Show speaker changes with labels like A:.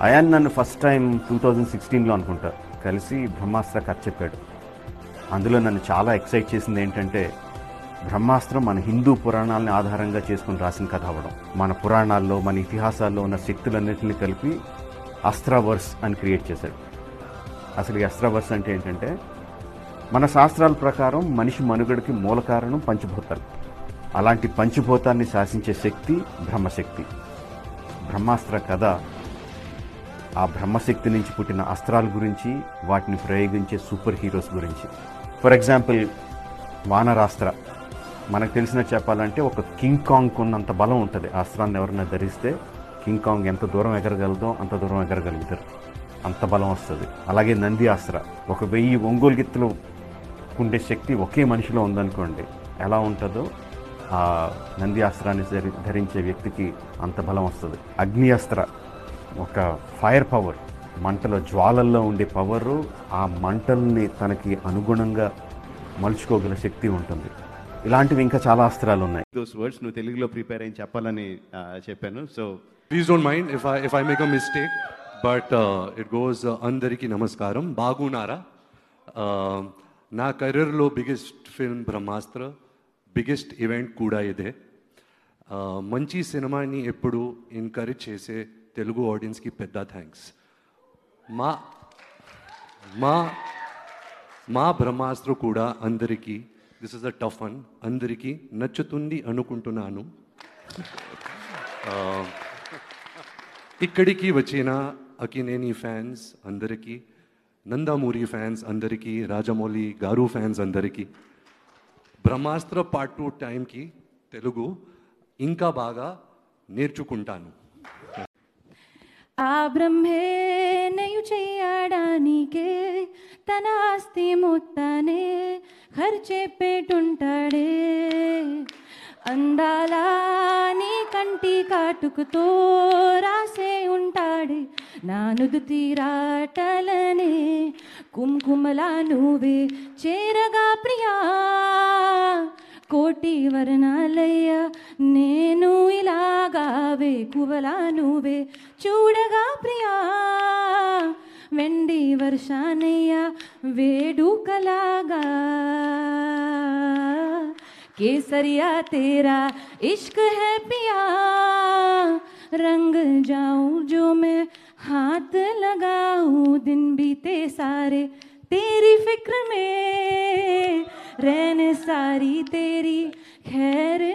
A: Ion నన్ను first time two thousand సిక్స్టీన్లో అనుకుంటా. కలిసి బ్రహ్మాస్త్ర కథ చెప్పాడు. అందులో నన్ను చాలా ఎక్సైట్ చేసింది ఏంటంటే బ్రహ్మాస్త్రం మన హిందూ పురాణాలని ఆధారంగా చేసుకుని రాసిన కథ అవ్వడం. మన పురాణాల్లో మన ఇతిహాసాల్లో ఉన్న శక్తులన్నింటినీ కలిపి అస్త్రావర్స్ అని క్రియేట్ చేశాడు. అసలు ఈ అస్త్రావర్స్ అంటే ఏంటంటే మన శాస్త్రాల ప్రకారం మనిషి మనుగడకి మూల కారణం పంచభూతాలు. అలాంటి పంచభూతాన్ని శాసించే శక్తి బ్రహ్మశక్తి. బ్రహ్మాస్త్ర కథ ఆ బ్రహ్మశక్తి నుంచి పుట్టిన అస్త్రాల గురించి వాటిని ప్రయోగించే సూపర్ హీరోస్ గురించి. For example Vanarastra. మనకు తెలిసిన చెప్పాలంటే ఒక కింగ్ కాంగ్ ఉన్నంత బలం ఉంటుంది. అస్త్రాన్ని ఎవరైనా ధరిస్తే కింగ్ కాంగ్ ఎంత దూరం ఎగరగలదో అంత దూరం ఎగరగలుగుతారు. అంత బలం వస్తుంది. అలాగే నంది ఆస్త్ర. ఒక వెయ్యి ఒంగోలు గిత్తులు ఉండే శక్తి ఒకే మనిషిలో ఉందనుకోండి ఎలా ఉంటుందో ఆ నంది అస్త్రాన్ని ధరి ధరించే వ్యక్తికి అంత బలం వస్తుంది. అగ్ని అస్త్ర ఒక ఫైర్ పవర్ మంటలో జ్వాలల్లో ఉండే పవరు ఆ మంటల్ని తనకి అనుగుణంగా మలుచుకోగల శక్తి ఉంటుంది. ఇలాంటివి ఇంకా చాలా అస్త్రాలు ఉన్నాయి.
B: దోస్ వర్డ్స్ నువ్వు తెలుగులో ప్రిపేర్ అయ్యి చెప్పాలని చెప్పాను. So
C: Please don't mind if I if I make a mistake, but uh, it goes uh, అందరికి నమస్కారం. బాగున్నారా? Uh, నా కెరీర్లో biggest film Brahmastra biggest event కూడా ఇదే. Uh, మంచి సినిమాని ఎప్పుడు ఎంకరేజ్ చేసే తెలుగు ఆడియన్స్కి పెద్ద థ్యాంక్స్ మా మా మా బ్రహ్మాస్త్ర కూడా అందరికీ this is a tough one అందరికీ నచ్చుతుంది అనుకుంటున్నాను. ఇక్కడికి వచ్చిన అకినేని ఫ్యాన్స్ అందరికీ నందమూరి ఫ్యాన్స్ అందరికీ రాజమౌళి గారు ఫ్యాన్స్ అందరికీ బ్రహ్మాస్త్ర పార్ట్ టూ టైంకి తెలుగు ఇంకా బాగా నేర్చుకుంటాను.
D: ఆ బ్రహ్మే నయు చేయడానికే తన ఆస్తి మొత్తానే ఖర్చే పెట్టుంటాడే అందాలా నీ కంటి కాటుకుతో రాసే ఉంటాడే. నా నుదు తీరాటలనే కుంకుమలా నువ్వే చేరగా ప్రియా. కోటి వర్ణాలయ్య నేను ఇలా వేకువలా నువ్వే చూడగా ప్రియా వెండి వర్షానయ్య వేడుకలాగా केसरिया तेरा इश्क है पिया रंग जाऊं जो मैं हाथ लगाऊं दिन बीते सारे तेरी फिक्र में रहने सारी तेरी खैर मनाऊं